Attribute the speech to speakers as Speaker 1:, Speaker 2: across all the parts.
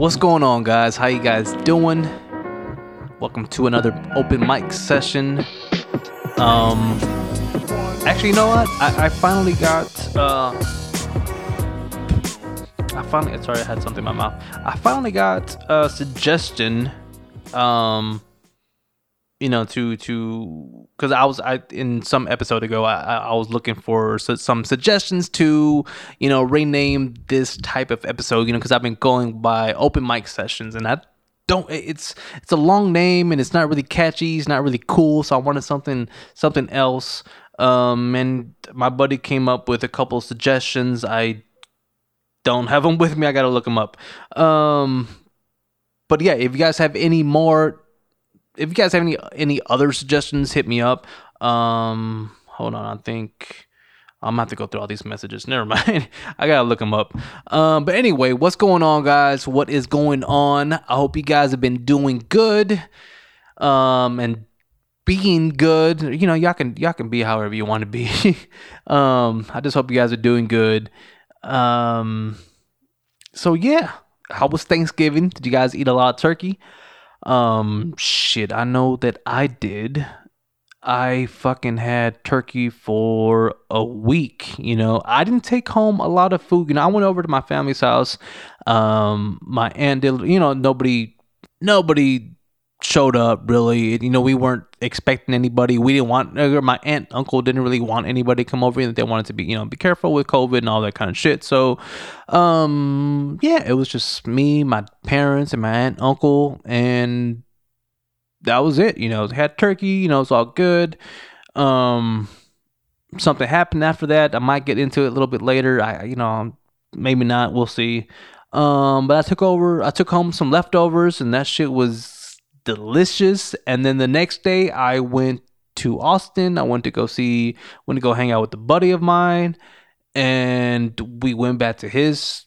Speaker 1: What's going on, guys? How you guys doing? Welcome to another open mic session. Um, actually, you know what? I, I finally got. Uh, I finally. Sorry, I had something in my mouth. I finally got a suggestion. Um, you know, to to because I was I in some episode ago I I was looking for su- some suggestions to you know rename this type of episode. You know, because I've been going by open mic sessions and I don't it's it's a long name and it's not really catchy it's not really cool so i wanted something something else. Um and my buddy came up with a couple suggestions. I don't have them with me. I gotta look them up. Um but yeah if you guys have any more if you guys have any any other suggestions hit me up um hold on i think I'm gonna have to go through all these messages. Never mind. I gotta look them up. Um, but anyway, what's going on, guys? What is going on? I hope you guys have been doing good. Um, and being good. You know, y'all can y'all can be however you want to be. um, I just hope you guys are doing good. Um, so yeah, how was Thanksgiving? Did you guys eat a lot of turkey? Um, shit, I know that I did. I fucking had turkey for a week. You know, I didn't take home a lot of food. You know, I went over to my family's house. Um, my aunt did. You know, nobody, nobody showed up really. You know, we weren't expecting anybody. We didn't want. My aunt, uncle didn't really want anybody to come over. They wanted to be, you know, be careful with COVID and all that kind of shit. So, um, yeah, it was just me, my parents, and my aunt, uncle, and that was it. You know, had turkey. You know, it's all good. Um, something happened after that. I might get into it a little bit later. I, you know, maybe not. We'll see. Um, but I took over. I took home some leftovers, and that shit was delicious. And then the next day, I went to Austin. I went to go see. Went to go hang out with a buddy of mine, and we went back to his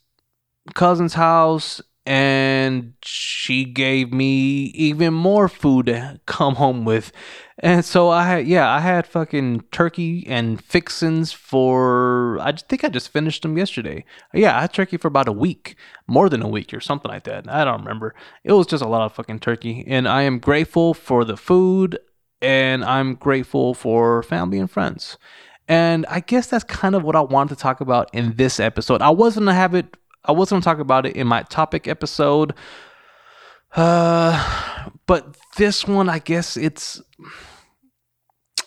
Speaker 1: cousin's house and she gave me even more food to come home with. And so I had, yeah, I had fucking turkey and fixins for, I think I just finished them yesterday. Yeah, I had turkey for about a week, more than a week or something like that. I don't remember. It was just a lot of fucking turkey. And I am grateful for the food and I'm grateful for family and friends. And I guess that's kind of what I wanted to talk about in this episode. I wasn't gonna have it I wasn't to talk about it in my topic episode. Uh, but this one, I guess it's.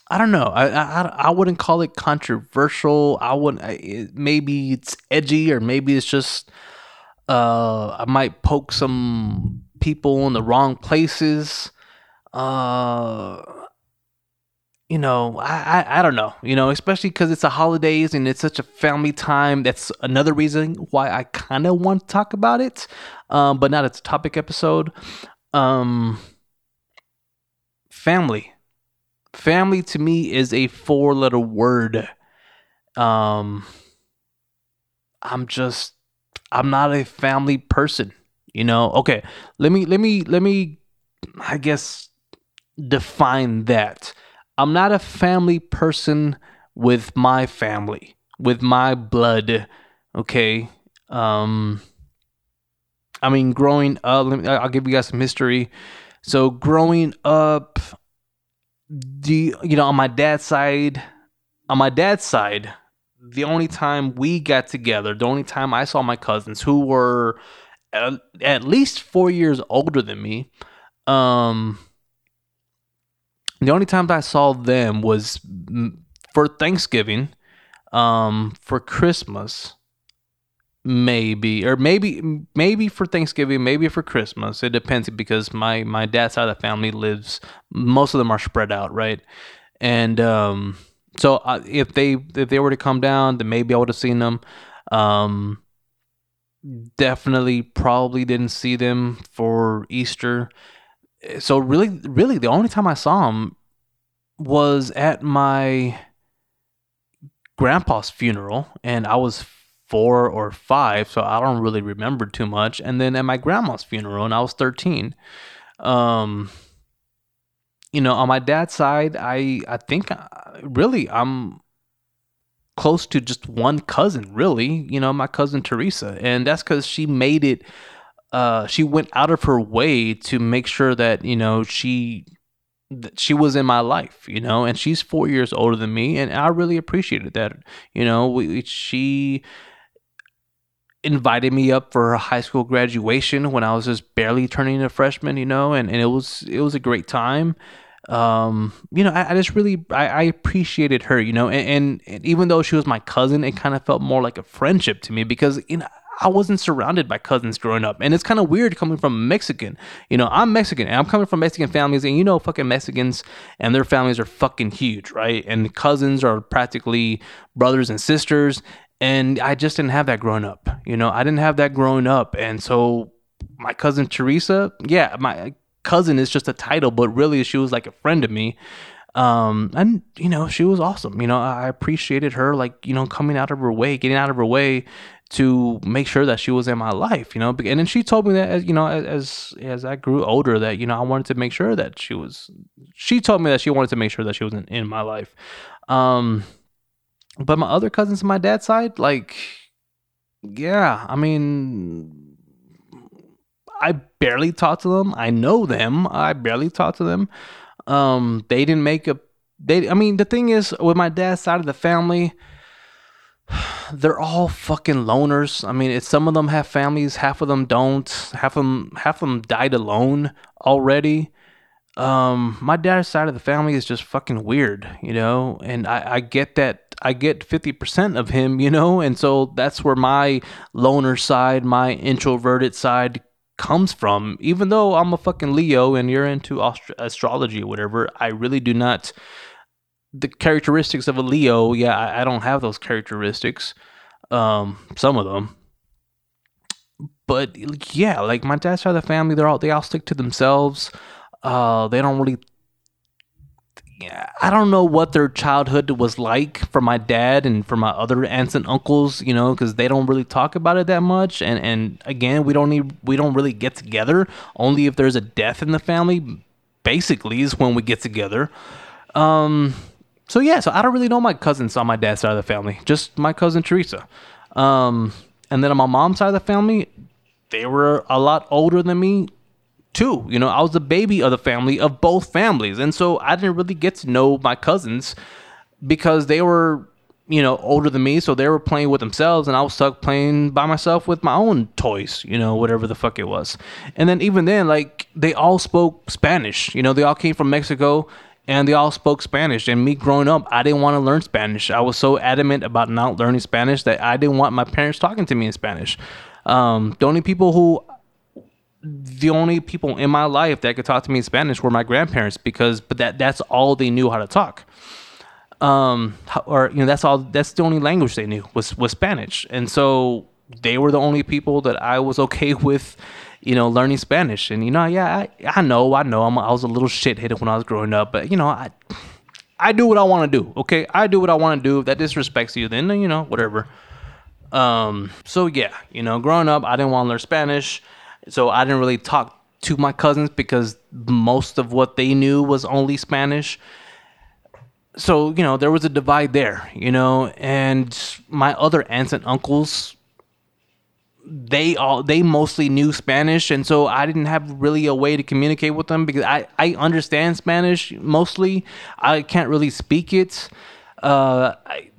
Speaker 1: I don't know. I, I I wouldn't call it controversial. I wouldn't. It, maybe it's edgy, or maybe it's just. Uh, I might poke some people in the wrong places. Uh, you know, I, I, I don't know, you know, especially because it's the holidays and it's such a family time. That's another reason why I kind of want to talk about it, um, but not as a topic episode. Um, family, family to me is a four-letter word. Um, I'm just, I'm not a family person, you know. Okay, let me, let me, let me, I guess, define that I'm not a family person with my family, with my blood. Okay. Um, I mean, growing up, me, I'll give you guys some history. So, growing up, the you know, on my dad's side, on my dad's side, the only time we got together, the only time I saw my cousins who were at, at least four years older than me, um, the only times I saw them was for Thanksgiving, um, for Christmas, maybe, or maybe maybe for Thanksgiving, maybe for Christmas. It depends because my my dad's side of the family lives. Most of them are spread out, right? And um, so uh, if they if they were to come down, then maybe I would have seen them. Um, definitely, probably didn't see them for Easter so really really the only time I saw him was at my grandpa's funeral and I was 4 or 5 so I don't really remember too much and then at my grandma's funeral and I was 13 um you know on my dad's side I I think uh, really I'm close to just one cousin really you know my cousin Teresa and that's cuz she made it uh, she went out of her way to make sure that you know she she was in my life, you know, and she's four years older than me, and I really appreciated that. You know, we, she invited me up for her high school graduation when I was just barely turning a freshman, you know, and, and it was it was a great time. Um, you know, I, I just really I, I, appreciated her, you know, and, and, and even though she was my cousin, it kind of felt more like a friendship to me because you know I wasn't surrounded by cousins growing up. And it's kind of weird coming from Mexican. You know, I'm Mexican and I'm coming from Mexican families, and you know, fucking Mexicans and their families are fucking huge, right? And cousins are practically brothers and sisters. And I just didn't have that growing up. You know, I didn't have that growing up. And so my cousin Teresa, yeah, my cousin is just a title, but really she was like a friend to me. Um, and you know, she was awesome. You know, I appreciated her like, you know, coming out of her way, getting out of her way to make sure that she was in my life, you know. And then she told me that, you know, as as I grew older, that you know I wanted to make sure that she was. She told me that she wanted to make sure that she was in, in my life. Um, but my other cousins on my dad's side, like, yeah, I mean, I barely talk to them. I know them. I barely talk to them. Um, they didn't make a. They. I mean, the thing is, with my dad's side of the family they're all fucking loners. I mean, it's some of them have families, half of them don't. Half of them, half of them died alone already. Um, my dad's side of the family is just fucking weird, you know, and I, I get that. I get 50% of him, you know, and so that's where my loner side, my introverted side comes from. Even though I'm a fucking Leo and you're into astrology or whatever, I really do not the characteristics of a Leo, yeah, I, I don't have those characteristics. Um, some of them. But yeah, like my dad's side of the family, they're all they all stick to themselves. Uh, they don't really I don't know what their childhood was like for my dad and for my other aunts and uncles, you know, because they don't really talk about it that much. And and again, we don't need we don't really get together. Only if there's a death in the family, basically, is when we get together. Um, so yeah, so I don't really know my cousins on my dad's side of the family, just my cousin Teresa. Um, and then on my mom's side of the family, they were a lot older than me too. You know, I was the baby of the family of both families, and so I didn't really get to know my cousins because they were, you know, older than me, so they were playing with themselves, and I was stuck playing by myself with my own toys, you know, whatever the fuck it was. And then even then, like they all spoke Spanish. You know, they all came from Mexico and they all spoke Spanish. And me growing up, I didn't want to learn Spanish. I was so adamant about not learning Spanish that I didn't want my parents talking to me in Spanish. Um, the only people who, the only people in my life that could talk to me in Spanish were my grandparents because, but that that's all they knew how to talk. Um, or you know, that's all. That's the only language they knew was was Spanish, and so they were the only people that I was okay with you know, learning Spanish. And you know, yeah, I, I know, I know, I'm, I was a little shitheaded when I was growing up, but you know, I I do what I want to do. Okay, I do what I want to do. If that disrespects you, then you know, whatever. Um, so yeah, you know, growing up, I didn't want to learn Spanish, so I didn't really talk to my cousins because most of what they knew was only Spanish. So you know, there was a divide there, you know, and my other aunts and uncles they all they mostly knew Spanish, and so I didn't have really a way to communicate with them because I I understand Spanish mostly. I can't really speak it. Uh, I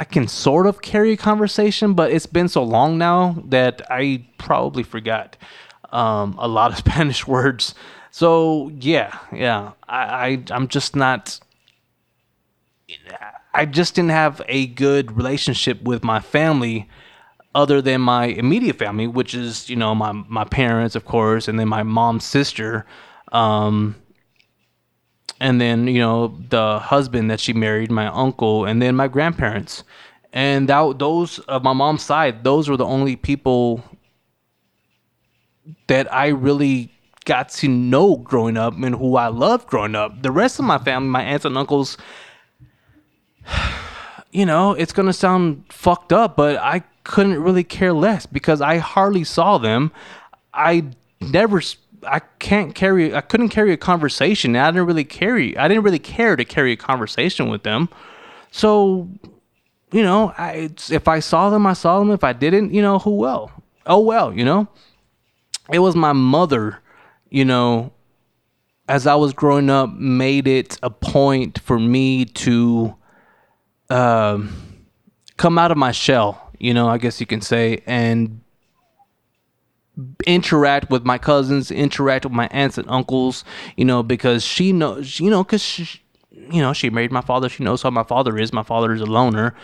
Speaker 1: I can sort of carry a conversation, but it's been so long now that I probably forgot um, a lot of Spanish words. So yeah, yeah, I, I I'm just not. I just didn't have a good relationship with my family other than my immediate family, which is you know my my parents, of course, and then my mom's sister, um, and then you know the husband that she married, my uncle, and then my grandparents, and that those of my mom's side, those were the only people that I really got to know growing up and who I loved growing up. The rest of my family, my aunts and uncles. You know, it's gonna sound fucked up, but I couldn't really care less because I hardly saw them. I never I can't carry I couldn't carry a conversation. I didn't really carry I didn't really care to carry a conversation with them. So, you know, I if I saw them, I saw them. If I didn't, you know, who well. Oh well, you know. it was my mother, you know, as I was growing up, made it a point for me to um, come out of my shell, you know, I guess you can say, and interact with my cousins, interact with my aunts and uncles, you know, because she knows, you know, because she, you know, she married my father. She knows how my father is. My father is a loner.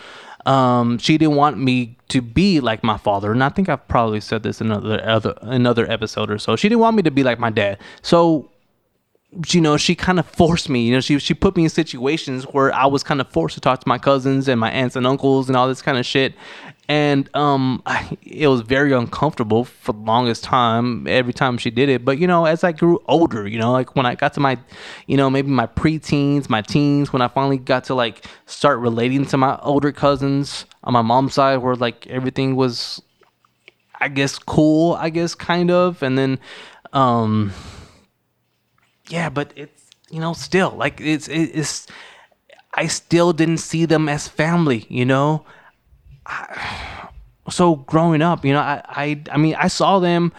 Speaker 1: Um, she didn't want me to be like my father, and I think I've probably said this in another other another episode or so. She didn't want me to be like my dad. So you know, she kind of forced me. You know, she she put me in situations where I was kind of forced to talk to my cousins and my aunts and uncles and all this kind of shit and um it was very uncomfortable for the longest time every time she did it. But you know as i grew older you know like when i got to my you know maybe my preteens my teens when i finally got to like start relating to my older cousins on my mom's side where like everything was i guess cool i guess kind of. And then um yeah but it's you know still like it's it's i still didn't see them as family you know so growing up, you know, I, I, I mean, I saw them.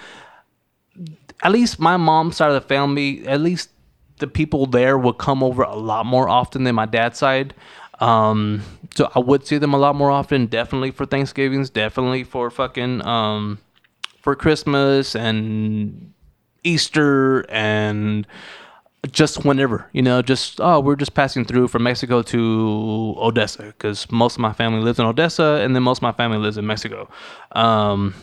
Speaker 1: At least my mom's side of the family, at least the people there would come over a lot more often than my dad's side. Um, so I would see them a lot more often. Definitely for Thanksgivings. Definitely for fucking um, for Christmas and Easter and just whenever, you know, just oh, we're just passing through from Mexico to Odessa because most of my family lives in Odessa, and then most of my family lives in Mexico. Um,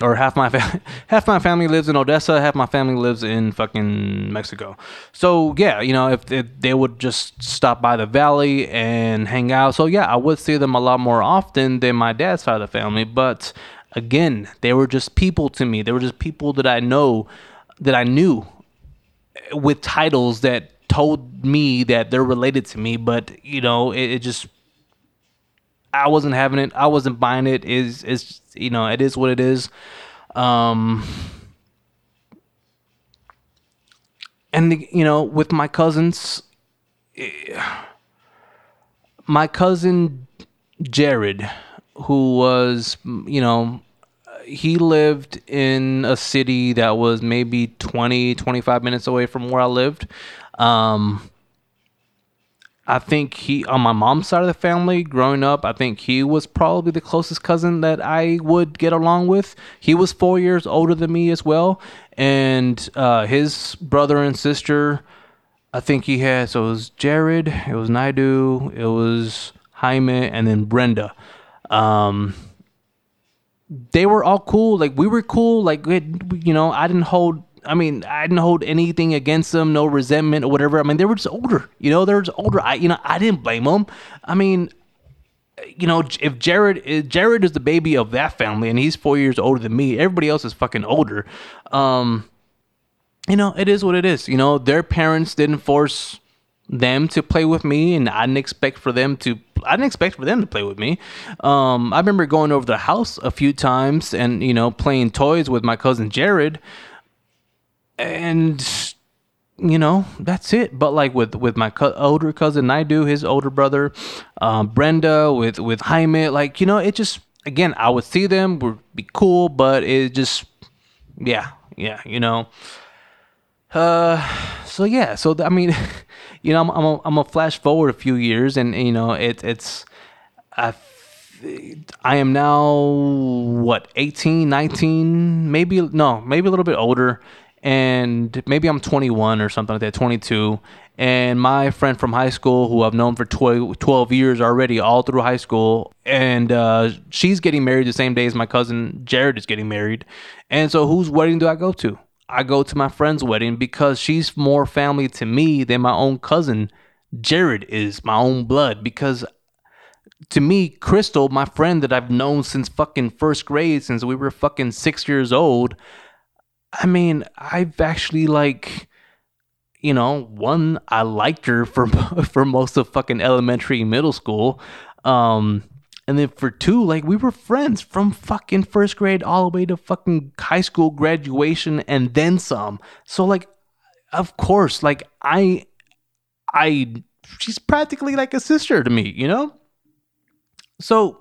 Speaker 1: or half my fa- half my family lives in Odessa, half my family lives in fucking Mexico. So yeah, you know, if, if they would just stop by the valley and hang out, so yeah, I would see them a lot more often than my dad's side of the family. But again, they were just people to me. They were just people that I know, that I knew with titles that told me that they're related to me, but you know, it, it just I wasn't having it. I wasn't buying it. Is is you know, it is what it is. Um and you know, with my cousins my cousin Jared who was, you know, he lived in a city that was maybe 20 25 minutes away from where i lived. Um, i think he on my mom's side of the family growing up i think he was probably the closest cousin that i would get along with. He was four years older than me as well. And uh, his brother and sister i think he had so it was jared it was naidu it was jaime and then brenda. Um, they were all cool. Like we were cool. Like you know, I didn't hold. I mean, I didn't hold anything against them, no resentment or whatever. I mean, they were just older. You know, they were just older. I you know, I didn't blame them. I mean, you know, if Jared if Jared is the baby of that family and he's four years older than me, everybody else is fucking older. Um, you know, it is what it is. You know, their parents didn't force them to play with me, and I didn't expect for them to. I didn't expect for them to play with me. Um, I remember going over the house a few times and you know playing toys with my cousin Jared, and you know that's it. But like with with my co- older cousin, I do his older brother, um, Brenda with with Jaime. Like you know, it just again, I would see them, would be cool, but it just yeah, yeah, you know. Uh, so yeah, so I mean, you know, I'm I'm a, I'm a flash forward a few years, and you know, it it's I I am now what 18, 19, maybe no, maybe a little bit older, and maybe I'm 21 or something like that, 22. And my friend from high school, who I've known for 12, 12 years already, all through high school, and uh, she's getting married the same day as my cousin Jared is getting married. And so, whose wedding do I go to? I go to my friend's wedding because she's more family to me than my own cousin Jared is, my own blood. Because to me, Crystal, my friend that I've known since fucking first grade, since we were fucking six years old, I mean, I've actually like, you know, one, I liked her for for most of fucking elementary, middle school. Um, and then for two, like we were friends from fucking first grade all the way to fucking high school graduation and then some. So like of course, like I I she's practically like a sister to me, you know? So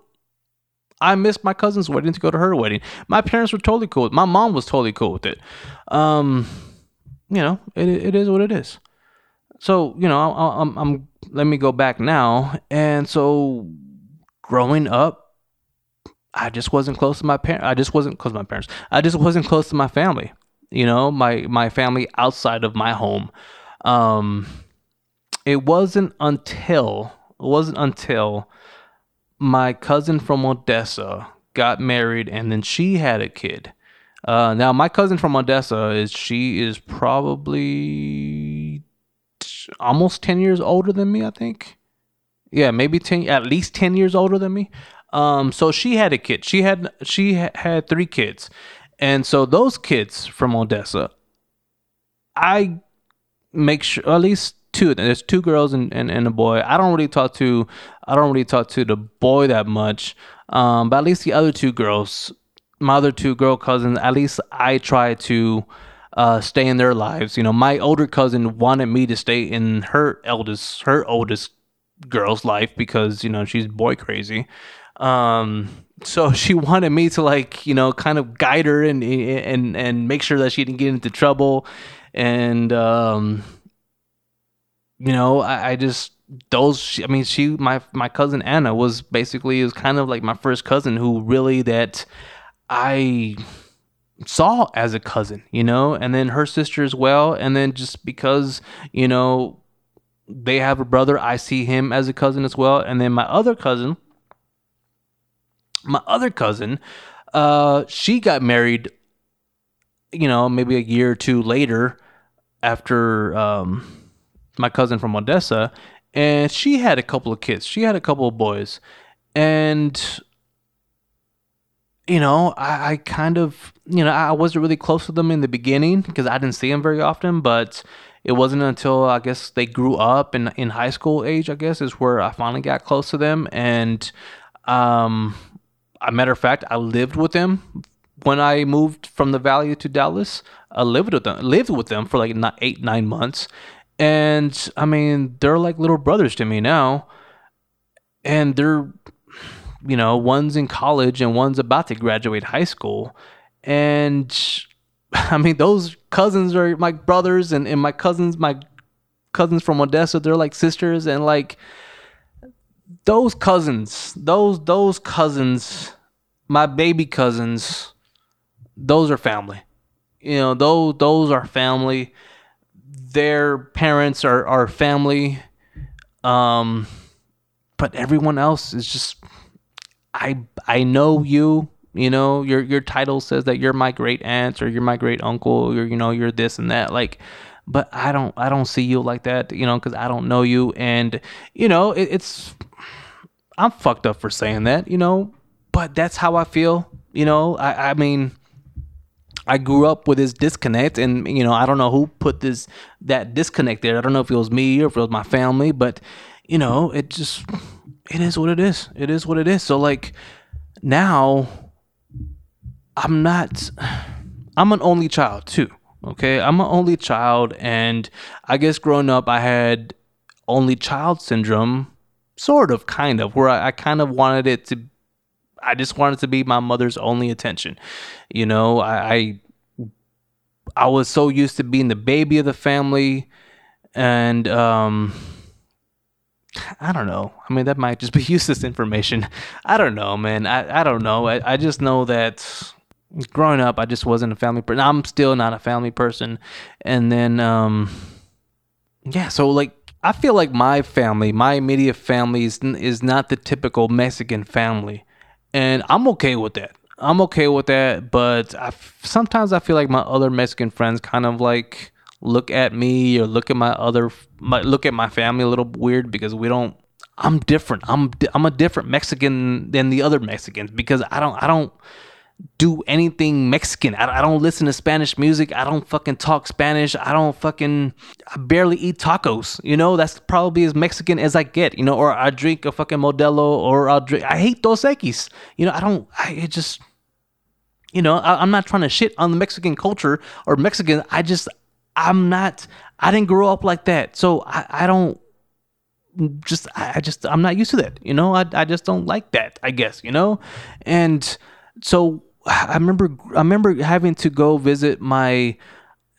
Speaker 1: I missed my cousin's wedding to go to her wedding. My parents were totally cool. My mom was totally cool with it. Um, you know, it it is what it is. So you know, I, I'm I'm let me go back now. And so, growing up, I just wasn't close to my parents. I just wasn't close to my parents. I just wasn't close to my family. You know, my my family outside of my home. Um, it wasn't until it wasn't until my cousin from Odessa got married and then she had a kid. Uh, now my cousin from Odessa is she is probably t- almost 10 years older than me, I think. Yeah, maybe 10 at least 10 years older than me. Um, so she had a kid. She had she ha- had three kids. And so those kids from Odessa I make sure at least two. There's two girls and, and, and a boy. I don't really talk to I don't really talk to the boy that much. Um, but at least the other two girls, my other two girl cousins, at least I try to uh, stay in their lives. You know, my older cousin wanted me to stay in her eldest, her oldest girl's life because you know she's boy crazy. Um, so she wanted me to like you know kind of guide her and and and make sure that she didn't get into trouble, and um, you know I, I just those i mean she my my cousin anna was basically is kind of like my first cousin who really that i saw as a cousin you know and then her sister as well and then just because you know they have a brother i see him as a cousin as well and then my other cousin my other cousin uh she got married you know maybe a year or two later after um my cousin from odessa and she had a couple of kids. She had a couple of boys, and you know, I, I kind of, you know, I wasn't really close to them in the beginning because I didn't see them very often. But it wasn't until I guess they grew up and in, in high school age, I guess, is where I finally got close to them. And um, a matter of fact, I lived with them when I moved from the Valley to Dallas. I lived with them, lived with them for like eight, nine months, and I mean, they're like little brothers to me now. And they're, you know, one's in college and one's about to graduate high school. And I mean, those cousins are my brothers, and, and my cousins, my cousins from Odessa, they're like sisters. And like those cousins, those, those cousins, my baby cousins, those are family. You know, those, those are family their parents are, are family. Um, but everyone else is just I I know you. You know your your title says that you're my great aunt or you're my great uncle. You're you know you're this and that. Like, but I don't I don't see you like that. You know because I don't know you and you know it, it's I'm fucked up for saying that. You know, but that's how I feel. You know I I mean I grew up with this disconnect, and you know, I don't know who put this that disconnect there. I don't know if it was me or if it was my family, but you know, it just it is what it is. It is what it is. So like now, I'm not. I'm an only child too. Okay, I'm an only child, and I guess growing up, I had only child syndrome, sort of, kind of, where I, I kind of wanted it to I just wanted to be my mother's only attention. You know, I, I I was so used to being the baby of the family and um I don't know. I mean, that might just be useless information. I don't know, man. I, I don't know. I, I just know that growing up, I just wasn't a family person. I'm still not a family person. And then, um, yeah, so like, I feel like my family, my immediate family is, is not the typical Mexican family and I'm okay with that. I'm okay with that, but I sometimes I feel like my other Mexican friends kind of like look at me or look at my other my, look at my family a little weird because we don't I'm different. I'm I'm a different Mexican than the other Mexicans because I don't I don't do anything Mexican. I, I don't listen to Spanish music. I don't fucking talk Spanish. I don't fucking, I barely eat tacos. You know, that's probably as Mexican as I get, you know, or I drink a fucking Modelo or I'll drink, I hate Dos Equis. You know, I don't, I it just, you know, I, I'm not trying to shit on the Mexican culture or Mexican. I just, I'm not, I didn't grow up like that. So I, I don't just I just I'm not used to that. You know, I I just don't like that. I guess you know, and so I remember I remember having to go visit my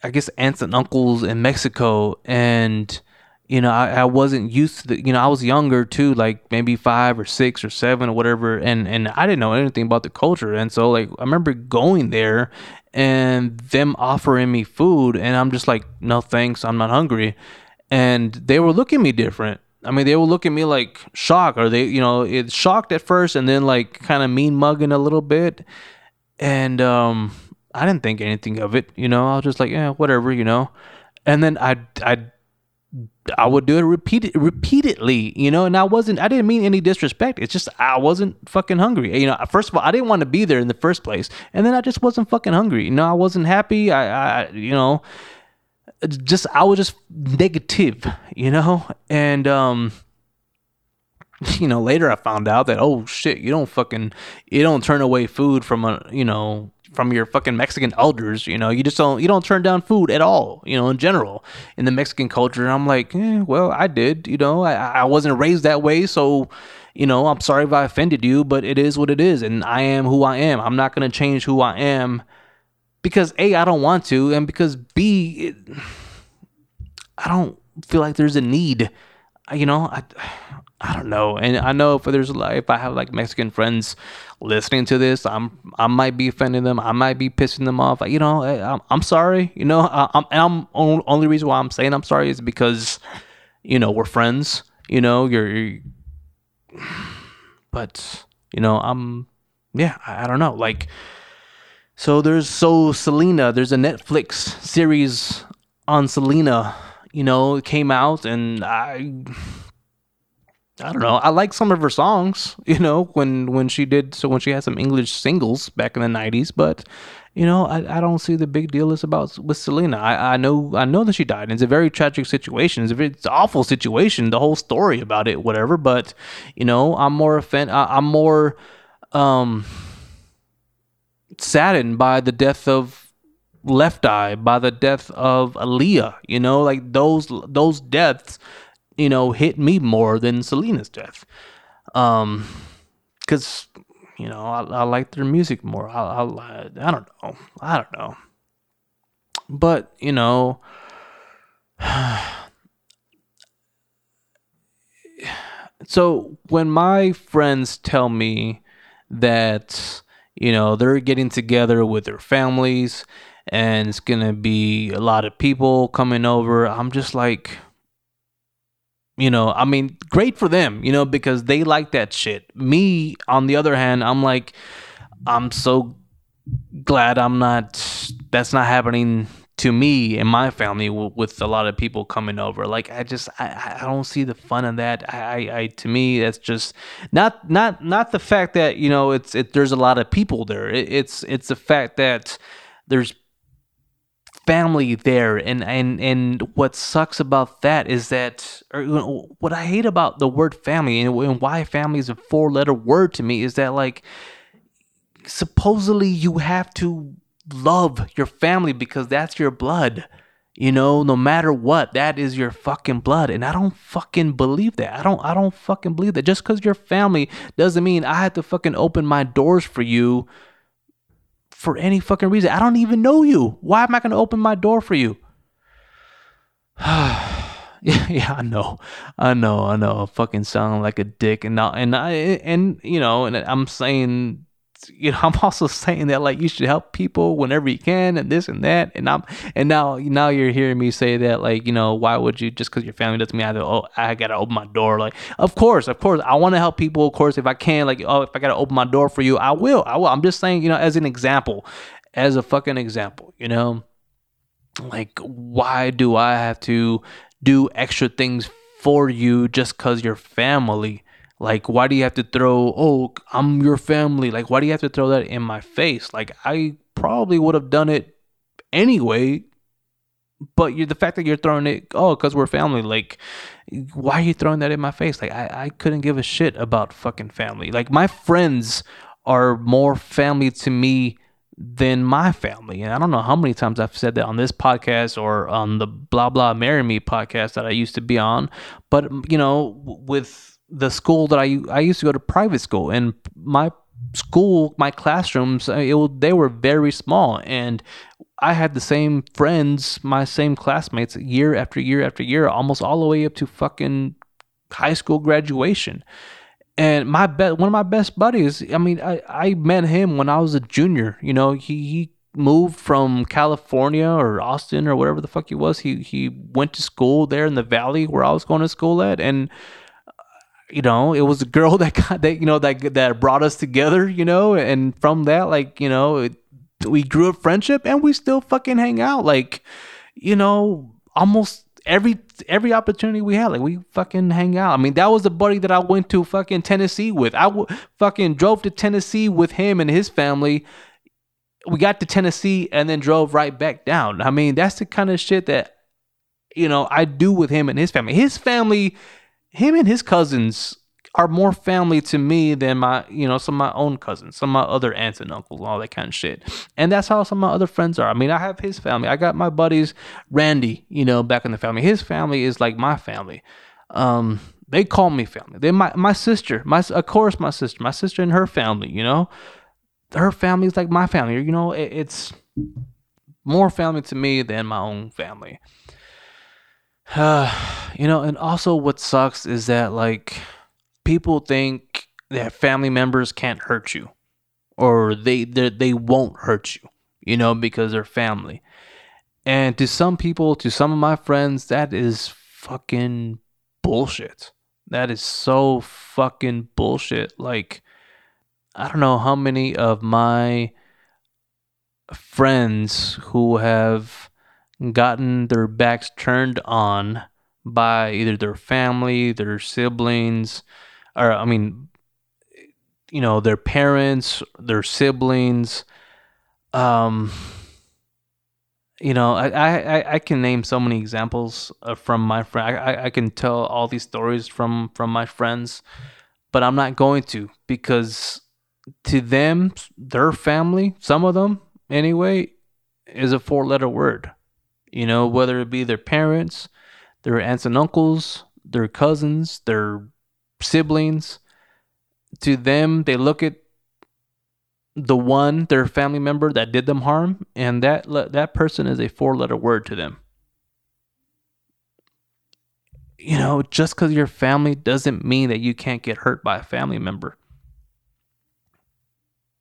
Speaker 1: I guess aunts and uncles in Mexico and you know, I, I wasn't used to the, you know, I was younger too, like maybe five or six or seven or whatever. And, and I didn't know anything about the culture. And so like, I remember going there and them offering me food and I'm just like, no thanks. I'm not hungry. And they were looking me different. I mean, they were looking at me like shocked or they, you know, it's shocked at first and then like kind of mean mugging a little bit. And, um, I didn't think anything of it, you know, I was just like, yeah, whatever, you know. And then I, I I would do it repeated repeatedly, you know, and I wasn't I didn't mean any disrespect. It's just I wasn't fucking hungry. You know, first of all, I didn't want to be there in the first place. And then I just wasn't fucking hungry. You know, I wasn't happy. I, I you know, just I was just negative, you know? And um you know, later I found out that oh shit, you don't fucking you don't turn away food from a, you know, from your fucking Mexican elders. You know, you just don't you don't turn down food at all. You know, in general in the Mexican culture. And I'm like, eh, well, I did. You know, I I wasn't raised that way, so you know, I'm sorry if I offended you, but it is what it is, and I am who I am. I'm not gonna change who I am because a I don't want to, and because b it, I don't feel like there's a need. You know, I I don't know. And I know if there's like if I have like Mexican friends listening to this, I'm I might be offending them. I might be pissing them off. You know, eh, I, am I'm sorry. You know, I, I'm I'm only reason why I'm saying I'm sorry is because you know we're friends. You know, you're, you're but you know I'm yeah I, I don't know like so there's so Selena. There's a Netflix series on Selena. You know, it came out and I I don't know. I like some of her songs, you know, when when she did so when she had some English singles back in the '90s. But you know, I, I don't see the big deal is about with Selena. I, I know I know that she died. It's a very tragic situation. It's a very it's an awful situation. The whole story about it, whatever. But you know, I'm more offend. I, I'm more um saddened by the death of Left Eye, by the death of Aaliyah. You know, like those those deaths you know, hit me more than Selena's death. Um, cause you know, I, I like their music more. I, I, I don't know. I don't know. But, you know, so when my friends tell me that, you know, they're getting together with their families and it's going to be a lot of people coming over, I'm just like, you know, I mean, great for them, you know, because they like that shit. Me, on the other hand, I'm like, I'm so glad I'm not, that's not happening to me and my family with a lot of people coming over. Like, I just, I, I don't see the fun in that. I, I, to me, that's just not, not, not the fact that, you know, it's, it, there's a lot of people there. It, it's, it's the fact that there's family there and and and what sucks about that is that or what i hate about the word family and, and why family is a four letter word to me is that like supposedly you have to love your family because that's your blood you know no matter what that is your fucking blood and i don't fucking believe that. I don't i don't fucking believe that. Just because you're family doesn't mean i have to fucking open my doors for you for any fucking reason. I don't even know you. Why am I going to open my door for you? yeah, yeah, I know, I know, I know. I fucking sound like a dick, and now, and I, and you know, and I'm saying you know, I'm also saying that like you should help people whenever you can and this and that. And I'm and now now you're hearing me say that like, you know, why would you just because your family doesn't mean I oh I gotta open my door. Like, of course, of course, I want to help people, of course, if I can, like, oh, if I gotta open my door for you, I will. I will. I'm just saying, you know, as an example, as a fucking example, you know. Like, why do I have to do extra things for you just because you're family? Like, why do you have to throw, oh, I'm your family? Like, why do you have to throw that in my face? Like, I probably would have done it anyway. But you're the fact that you're throwing it, oh, because we're family, like, why are you throwing that in my face? Like, I, I couldn't give a shit about fucking family. Like, my friends are more family to me than my family. And I don't know how many times I've said that on this podcast or on the blah blah marry me podcast that I used to be on. But you know, with the school that I I used to go to private school and my school my classrooms uh, it, they were very small and I had the same friends, my same classmates year after year after year, almost all the way up to fucking high school graduation. And my be- one of my best buddies, I mean, I, I met him when I was a junior. You know, he, he moved from California or Austin or whatever the fuck he was. He he went to school there in the valley where I was going to school at, and you know, it was a girl that got that you know that that brought us together. You know, and from that, like you know, it, we grew a friendship, and we still fucking hang out. Like, you know, almost every every opportunity we had, like we fucking hang out. I mean, that was the buddy that I went to fucking Tennessee with. I w- fucking drove to Tennessee with him and his family. We got to Tennessee and then drove right back down. I mean, that's the kind of shit that you know I do with him and his family. His family, him and his cousins are more family to me than my, you know, some of my own cousins, some of my other aunts and uncles, all that kind of shit. And that's how some of my other friends are. I mean, I have his family. I got my buddies, Randy, you know, back in the family. His family is like my family. Um, they call me family. They my my sister, my of course my sister, my sister and her family. You know, her family is like my family. You know, it, it's more family to me than my own family. You know, and also what sucks is that like people think that family members can't hurt you or they they won't hurt you, you know, because they're family. And to some people, to some of my friends, that is fucking bullshit. That is so fucking bullshit. Like, I don't know how many of my friends who have gotten their backs turned on by either their family, their siblings, or I mean, you know, their parents, their siblings. Um, you know, I, I, I can name so many examples from my friend. I, I can tell all these stories from from my friends, but I'm not going to because to them, their family, some of them anyway, is a four letter word. You know, whether it be their parents, their aunts and uncles, their cousins, their siblings to them they look at the one their family member that did them harm and that that person is a four letter word to them. You know just cuz your family doesn't mean that you can't get hurt by a family member.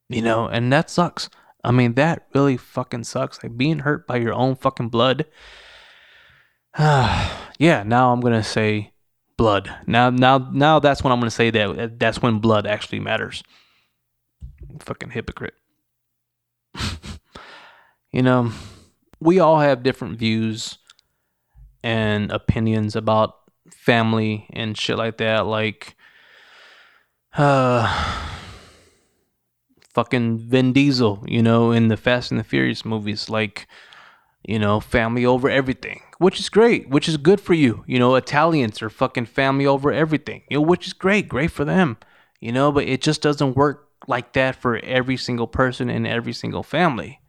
Speaker 1: You know and that sucks i mean that really fucking sucks like being hurt by your own fucking blood yeah now i'm to say blood. Now, now, now that's when I'm to say that that's when blood actually matters. Fucking hypocrite. you know, we all have different views and opinions about family and shit like that. Like, uh, fucking Vin Diesel, you know, in the Fast and the Furious movies. Like, you know, family over everything, which is great, which is good for you. You know, Italians are fucking family over everything, you know, which is great, great for them, you know, but it just doesn't work like that for every single person in every single family.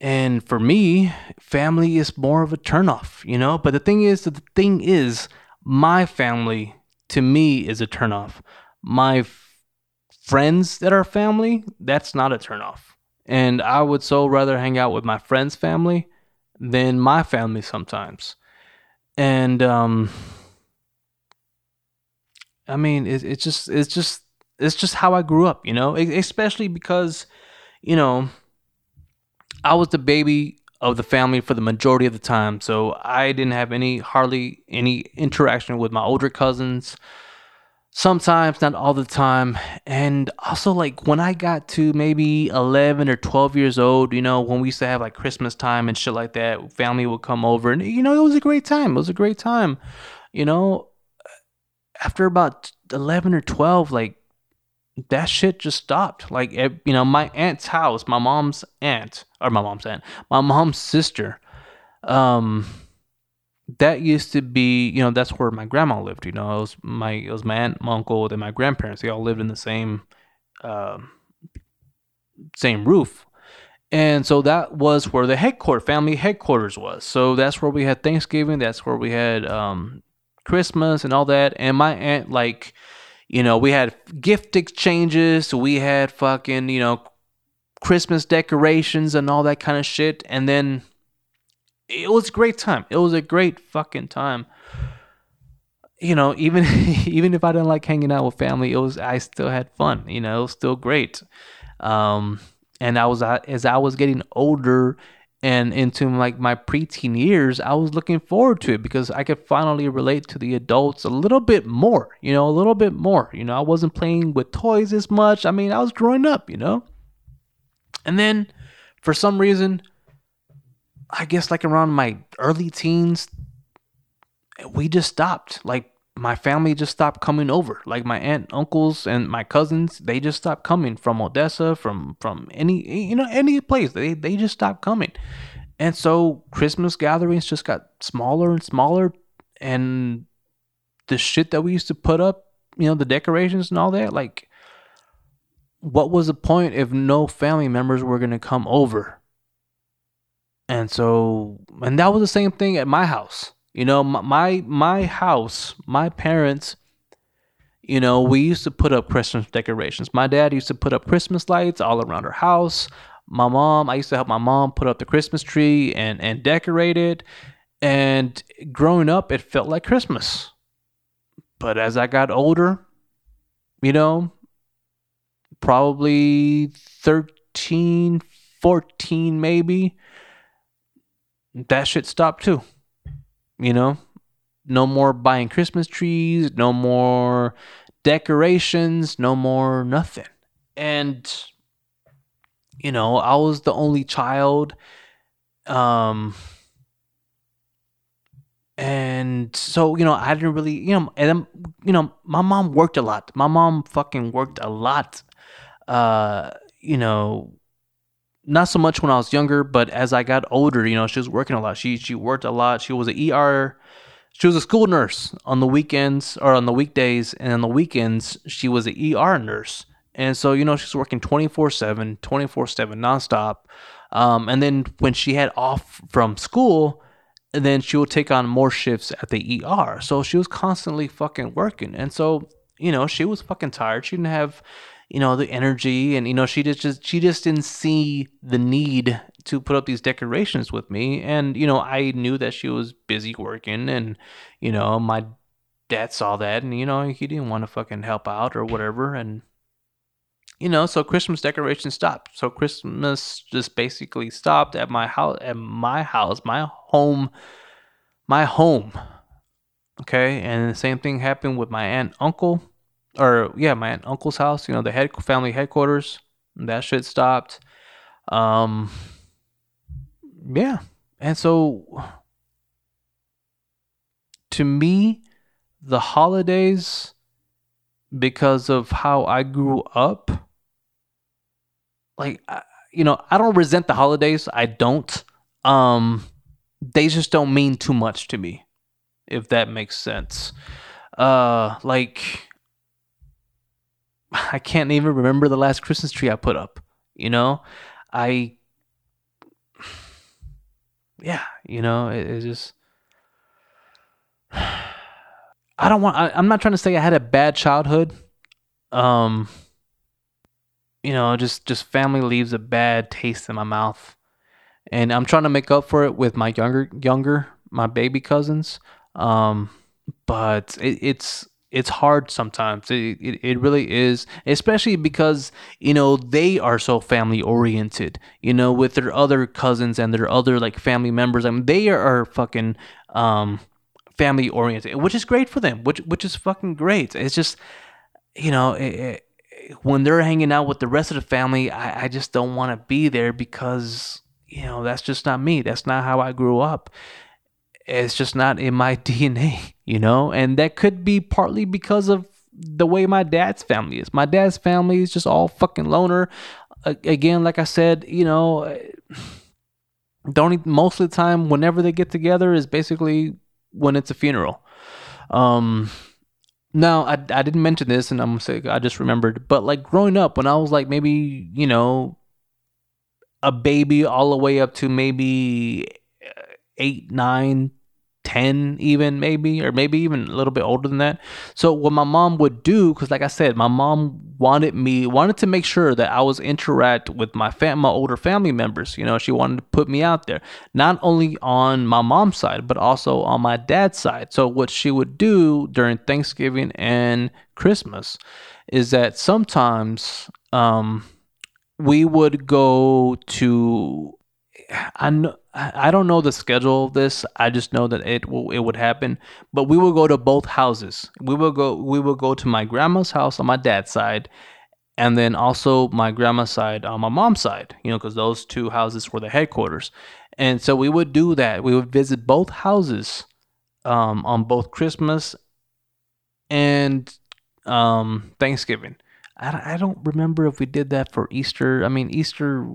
Speaker 1: And for me, family is more of a turnoff, you know, but the thing is, the thing is, my family to me is a turnoff. My friends that are family, that's not a turnoff. And I would so rather hang out with my friend's family than my family sometimes. And um I mean, it, it's just it's just it's just how I grew up, you know, especially because you know, I was the baby of the family for the majority of the time, so I didn't have any hardly any interaction with my older cousins sometimes not all the time. And also like when i got to maybe 11 or 12 years old you know when we used to have like christmas time and shit like that family would come over and you know it was a great time. It was a great time. You know after about 11 or 12 like that shit just stopped. Like you know my aunt's house my mom's aunt or my mom's aunt my mom's sister um that used to be, you know, that's where my grandma lived. You know, it was my it was my aunt, my uncle, and my grandparents. They all lived in the same, uh, same roof. And so that was where the headquarters, family headquarters was. So that's where we had Thanksgiving. That's where we had um, Christmas and all that. And my aunt, like, you know, we had gift exchanges. We had fucking, you know, Christmas decorations and all that kind of shit. And then it was a great time. It was a great fucking time. You know, even even if I didn't like hanging out with family, it was I still had fun. You know, it was still great. Um, and I was as I was getting older and into like my preteen years, I was looking forward to it because I could finally relate to the adults a little bit more, you know, a little bit more. You know, I wasn't playing with toys as much. I mean, I was growing up, you know. And then for some reason, I guess like around my early teens, we just stopped. Like my family just stopped coming over. Like my aunt, uncles, and my cousins, they just stopped coming from Odessa, from from any you know any place. They they just stopped coming, and so Christmas gatherings just got smaller and smaller, and the shit that we used to put up, you know, the decorations and all that, like. What was the point if no family members were gonna come over? And so, and that was the same thing at my house you know, my my house, my parents, you know, we used to put up Christmas decorations. My dad used to put up Christmas lights all around our house. My mom, I used to help my mom put up the Christmas tree and and decorate it. And growing up, it felt like Christmas. But as I got older, you know, probably 13, 14 maybe, that shit stopped too. You know, no more buying Christmas trees, no more decorations, no more nothing. And you know, I was the only child um and so you know i didn't really you know and you know my mom worked a lot my mom fucking worked a lot uh you know not so much when I was younger, but as I got older, you know, she was working a lot. She she worked a lot. She was an ER. She was a school nurse on the weekends or on the weekdays, and on the weekends she was an ER nurse. And so you know she's working 24/7, 24/7 nonstop. Um, and then when she had off from school, then she would take on more shifts at the ER. So she was constantly fucking working. And so you know she was fucking tired. She didn't have you know the energy and you know she just, just she just didn't see the need to put up these decorations with me. And you know i knew that she was busy working and you know my dad saw that and you know he didn't want to fucking help out or whatever. And you know so christmas decorations stopped. So christmas just basically stopped at my house at my house my home my home. Okay? And the same thing happened with my aunt uncle or yeah, my uncle's house. You know, the head family headquarters. That shit stopped. Um, yeah, and so to me, the holidays, because of how I grew up, like you know, I don't resent the holidays. I don't. Um, they just don't mean too much to me, if that makes sense. Uh, like I can't even remember the last Christmas tree I put up. You know, I, yeah, you know, it, it just. I don't want. I, I'm not trying to say I had a bad childhood. Um, you know, just just family leaves a bad taste in my mouth, and I'm trying to make up for it with my younger younger my baby cousins. Um, but it, it's it's hard sometimes. It, it, it really is, especially because, you know, they are so family oriented, you know, with their other cousins and their other like family members. I mean, they are, fucking um, family oriented, which is great for them, which, which is fucking great. It's just, you know, it, when they're hanging out with the rest of the family, I, I just don't want to be there because, you know, that's just not me. That's not how I grew up it's just not in my DNA, you know? And that could be partly because of the way my dad's family is. My dad's family is just all fucking loner. Again, like I said, you know, don't most of the time whenever they get together is basically when it's a funeral. Um now I, I didn't mention this and I'm say I just remembered, but like growing up when I was like maybe, you know, a baby all the way up to maybe eight, nine, 10 even maybe or maybe even a little bit older than that. So what my mom would do because like i said my mom wanted me wanted to make sure that i was interact with my fam my older family members you know she wanted to put me out there not only on my mom's side but also on my dad's side. So what she would do during thanksgiving and christmas is that sometimes um we would go to I know I don't know the schedule of this. I just know that it will it would happen. But we will go to both houses. We will go we will go to my grandma's house on my dad's side, and then also my grandma's side on my mom's side. You know, because those two houses were the headquarters, and so we would do that. We would visit both houses um, on both Christmas and um, Thanksgiving. I, I don't remember if we did that for Easter. I mean, Easter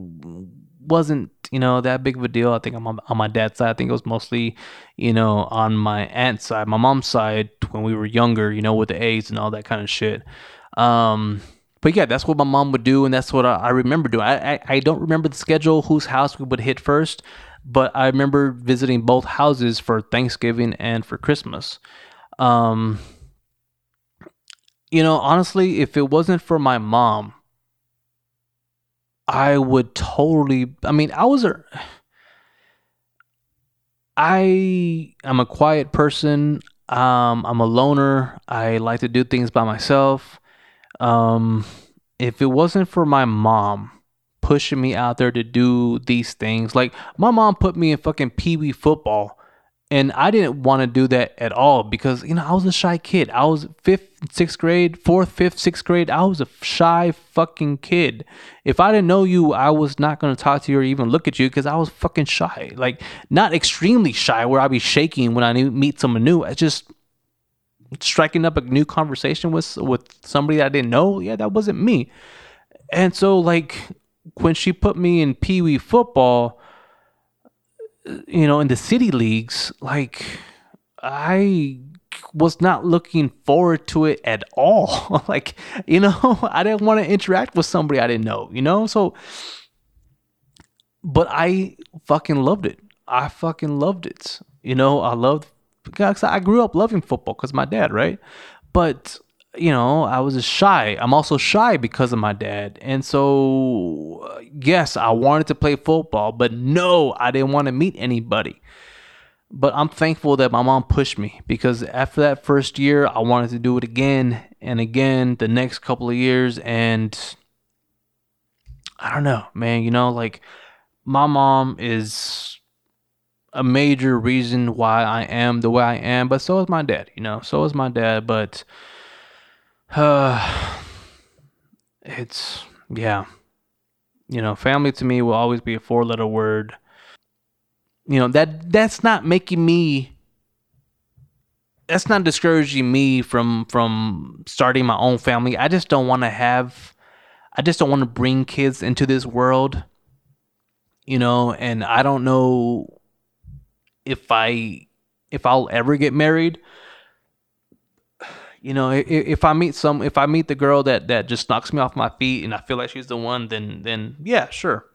Speaker 1: wasn't you know that big of a deal. I think on my, on my dad's side, I think it was mostly you know on my aunt's side, my mom's side when we were younger, you know, with the AIDS and all that kind of shit. Um, but yeah, that's what my mom would do, and that's what I, I remember doing. I, I, I don't remember the schedule, whose house we would hit first, but I remember visiting both houses for Thanksgiving and for Christmas. Um, you know, honestly, if it wasn't for my mom, I would totally. I mean, I was a. I am a quiet person. Um, I'm a loner. I like to do things by myself. Um, if it wasn't for my mom pushing me out there to do these things, like my mom put me in fucking pee wee football and I didn't want to do that at all because, you know, I was a shy kid. I was fifth, sixth grade, fourth, fifth, sixth grade. I was a shy fucking kid. If I didn't know you, I was not going to talk to you or even look at you because I was fucking shy. Like, not extremely shy where I'd be shaking when I meet someone new. I just striking up a new conversation with with somebody that I didn't know. Yeah, that wasn't me. And so, like, when she put me in Pee Wee football, you know, in the city leagues, like I was not looking forward to it at all. like, you know, I didn't want to interact with somebody I didn't know, you know? So but I fucking loved it. I fucking loved it. You know, I loved because I grew up loving football because my dad, right? But you know, I was shy. I'm also shy because of my dad. And so, uh, yes, I wanted to play football, but no, I didn't want to meet anybody. But I'm thankful that my mom pushed me because after that first year, I wanted to do it again and again the next couple of years. And I don't know, man, you know, like my mom is a major reason why I am the way I am, but so is my dad, you know, so is my dad. But uh, it's yeah. You know, family to me will always be a four-letter word. You know that that's not making me. That's not discouraging me from from starting my own family. I just don't want to have. I just don't want to bring kids into this world. You know, and I don't know if I if I'll ever get married you know, if, if I meet some, if I meet the girl that that just knocks me off my feet and I feel like she's the one, then then yeah, sure.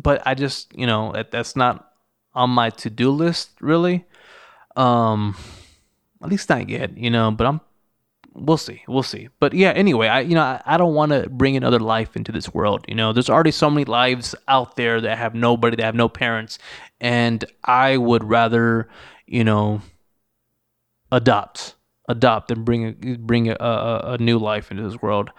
Speaker 1: But I just, you know, that, that's not on my to do list really. Um, at least not yet, you know. But I'm, we'll see, we'll see. But yeah, anyway, I you know I, I don't want to bring another life into this world. You know, there's already so many lives out there that have nobody, that have no parents, and I would rather, you know, adopt adopt and bring a, bring a, a, a new life into this world.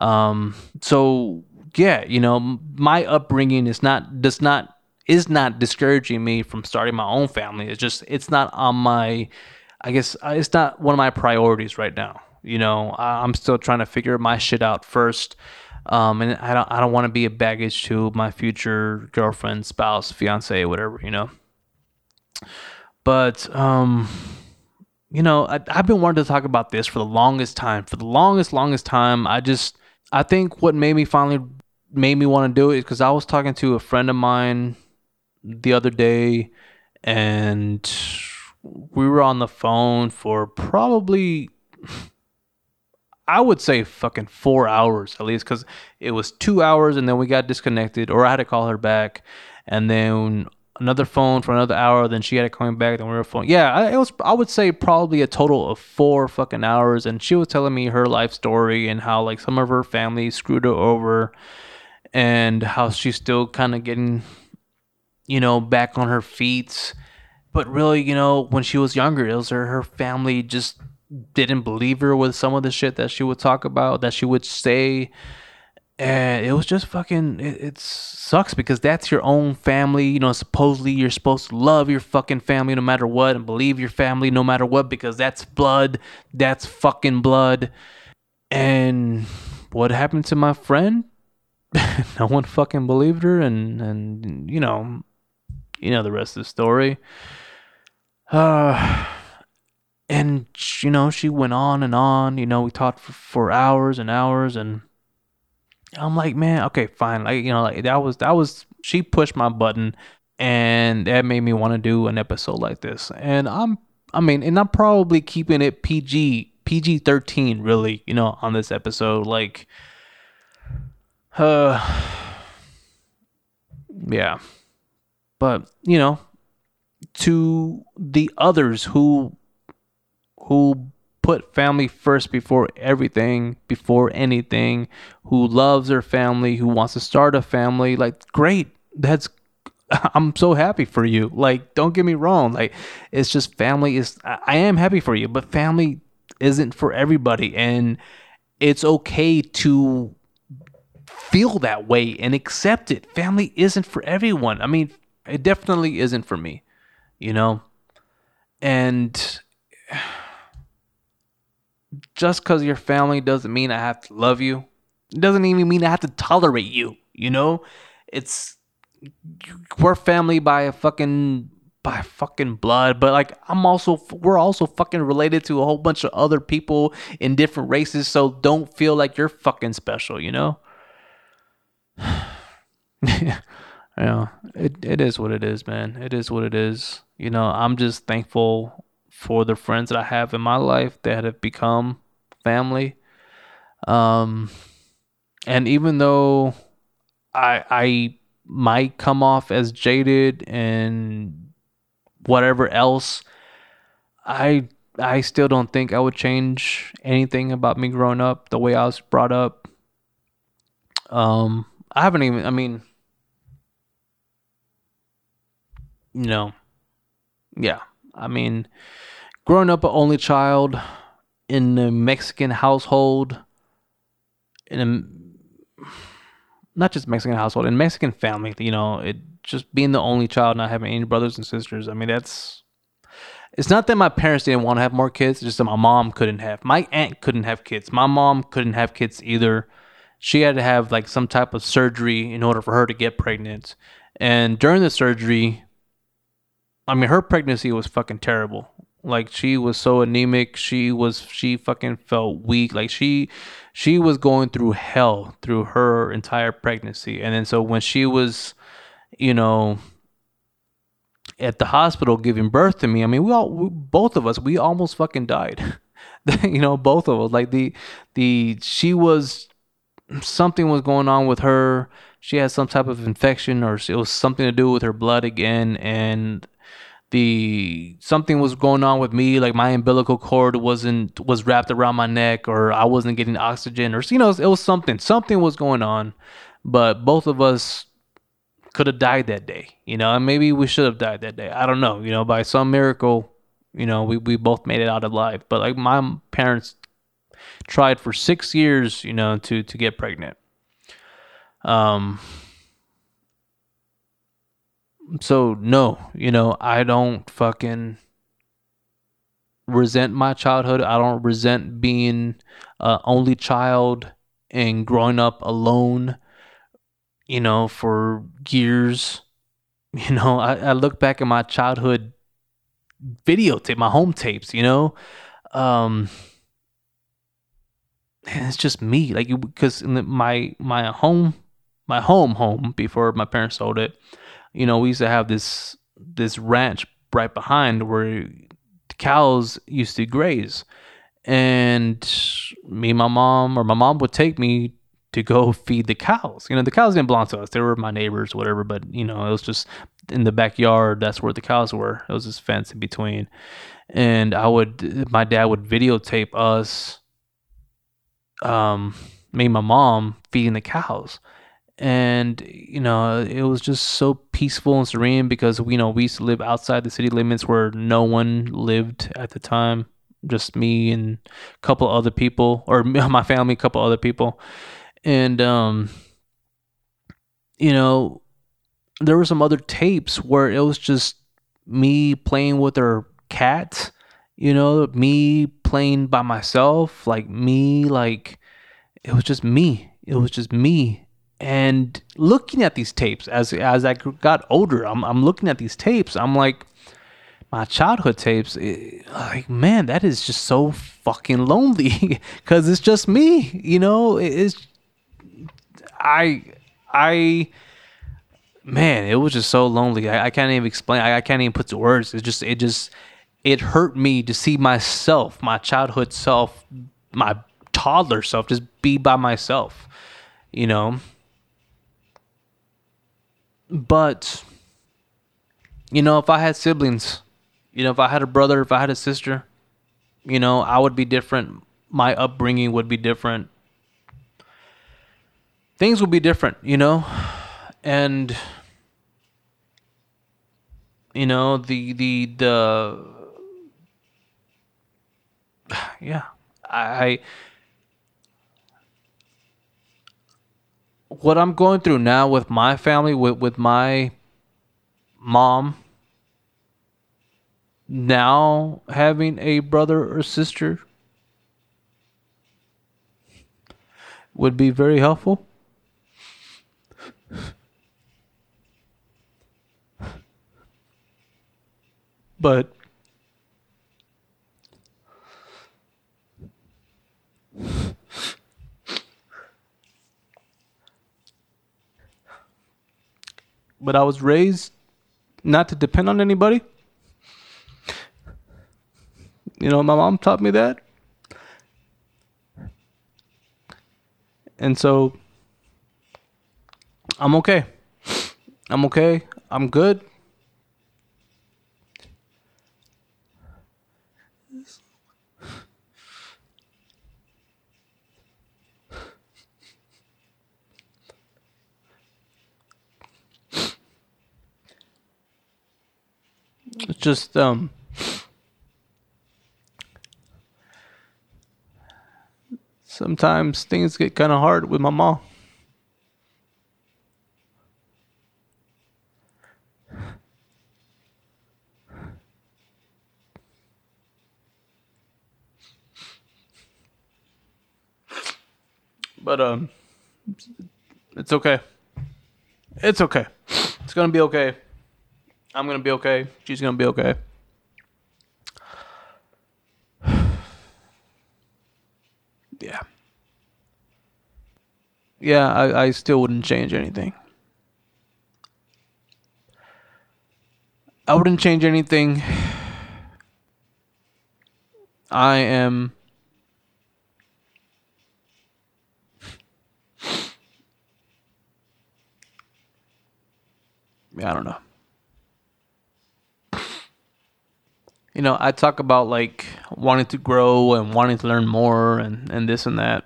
Speaker 1: Um, so yeah, you know, my upbringing is not does not is not discouraging me from starting my own family. It's just it's not on my, I guess uh, it's not one of my priorities right now. You know, I'm still trying to figure my shit out first. Um, and I don't I don't want to be a baggage to my future girlfriend, spouse, fiance, whatever. You know. But um, you know, I, have been wanting to talk about this for the longest time. For the longest, longest time, I just, I think what made me finally made me want to do it is because I was talking to a friend of mine the other day, and we were on the phone for probably, I would say fucking four hours at least because it was two hours and then we got disconnected or I had to call her back and then another phone for another hour. Then she had call me back. Then we were phone. Yeah, I, it was. I would say probably a total of four fucking hours. And she was telling me her life story and how like some of her family screwed her over, and how she's still kind of getting, you know, back on her feet. But really, you know, when she was younger, it was her, her family just didn't believe her with some of the shit that she would talk about, that she would say. And it was just fucking, it, it sucks because that's your own family. You know, supposedly you're supposed to love your fucking family no matter what and believe your family no matter what because that's blood. That's fucking blood. And what happened to my friend? no one fucking believed her and and you know you know the rest of the story uh and you know she went on and on you know we talked for, for hours and hours and i'm like man okay fine. Like you know like that was that was she pushed my button and that made me want to do an episode like this. And i'm i mean and i'm probably keeping it pg pg 13 really you know on this episode like uh yeah. But you know to the others who who put family first before everything, before anything, who loves their family, who wants to start a family, like great. That's I'm so happy for you. Like don't get me wrong, like it's just family is I am happy for you, but family isn't for everybody and it's okay to feel that way and accept it. Family isn't for everyone. I mean, it definitely isn't for me, you know? And just because you're family doesn't mean I have to love you. It doesn't even mean I have to tolerate you. You know, it's we're family by a fucking by fucking blood, but like I'm also we're also fucking related to a whole bunch of other people in different races. So don't feel like you're fucking special. You know. yeah, it it is what it is, man. It is what it is. You know, I'm just thankful for the friends that I have in my life that have become family. Um, and even though I I might come off as jaded and whatever else, I I still don't think I would change anything about me growing up, the way I was brought up. Um, I haven't even. I mean, you know, yeah. I mean, growing up an only child in a Mexican household, in a not just Mexican household, in Mexican family, you know, it just being the only child, not having any brothers and sisters. I mean, that's. It's not that my parents didn't want to have more kids, it's just that my mom couldn't have. My aunt couldn't have kids. My mom couldn't have kids either. She had to have like some type of surgery in order for her to get pregnant. And during the surgery, I mean, her pregnancy was fucking terrible. Like she was so anemic. She was she fucking felt weak. Like she she was going through hell through her entire pregnancy. And then so when she was, you know, at the hospital giving birth to me, I mean, we all we, both of us we almost fucking died. you know, both of us. Like the the she was something was going on with her. She had some type of infection or it was something to do with her blood again and the something was going on with me like my umbilical cord wasn't was wrapped around my neck or i wasn't getting oxygen or you know it was something something was going on. But both of us could have died that day you know and maybe we should have died that day i don't know you know by some miracle you know we, we both made it out alive. But like my parents tried for six years you know to to get pregnant. Um so no, you know, I don't fucking resent my childhood. I don't resent being uh, only child and growing up alone, you know, for years. You know, I, I look back at my childhood videotape, my home tapes, you know. Um and it's just me like because my my home my home home before my parents sold it you know, we used to have this this ranch right behind where the cows used to graze. and me and my mom or my mom would take me to go feed the cows. You know, the cows didn't belong to us; they were my neighbors, whatever. But you know, it was just in the backyard. That's where the cows were. It was this fence in between, and I would, my dad would videotape us, um, me and my mom feeding the cows. And you know, it was just so peaceful and serene because you know we used to live outside the city limits where no one lived at the time, just me and a couple other people, or my family, a couple other people. And um you know there were some other tapes where it was just me playing with her cat you know me playing by myself like me like it was just me. It was just me and looking at these tapes as as I got older I'm I'm looking at these tapes I'm like my childhood tapes eh, like man that is just so fucking lonely cuz it's just me you know it's I I man, it was just so lonely. I, I can't even explain. I, I can't even put to words. It just it just it hurt me to see myself, my childhood self, my toddler self, just be by myself. You know. But you know, if I had siblings, you know, if I had a brother, if I had a sister, you know, I would be different. My upbringing would be different things would be different, you know? And you know, the the the yeah, I. I what I'm going through now with my family with with my mom now having a brother or sister would be very helpful. But but I was raised not to depend on anybody. You know, my mom taught me that. And so I'm okay. I'm okay. I'm good. It's just um sometimes things get kind of hard with my mom. But um, it's okay. It's okay. It's gonna be okay. I'm gonna be okay. She's gonna be okay. yeah. Yeah, I, I still wouldn't change anything. I wouldn't change anything. I am Yeah, I don't know. You know, I talk about like wanting to grow and wanting to learn more and, and this and that.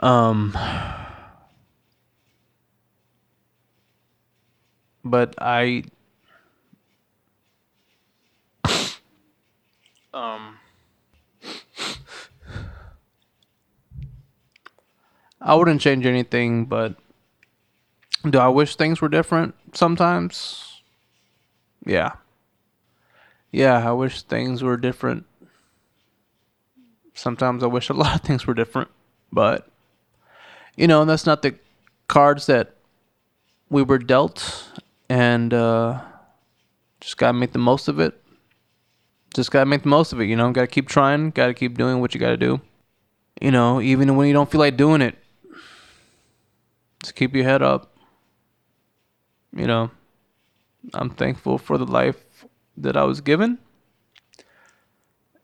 Speaker 1: Um, but I, um, I wouldn't change anything, but do I wish things were different sometimes? Yeah. Yeah, I wish things were different. Sometimes I wish a lot of things were different, but you know, and that's not the cards that we were dealt and uh just got to make the most of it. Just got to make the most of it, you know, got to keep trying, got to keep doing what you got to do. You know, even when you don't feel like doing it, just keep your head up you know, I'm thankful for the life that I was given.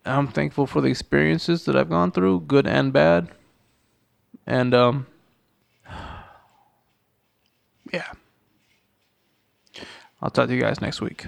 Speaker 1: I'm thankful for the experiences that I've gone through, good and bad. And um yeah. I'll talk to you guys next week.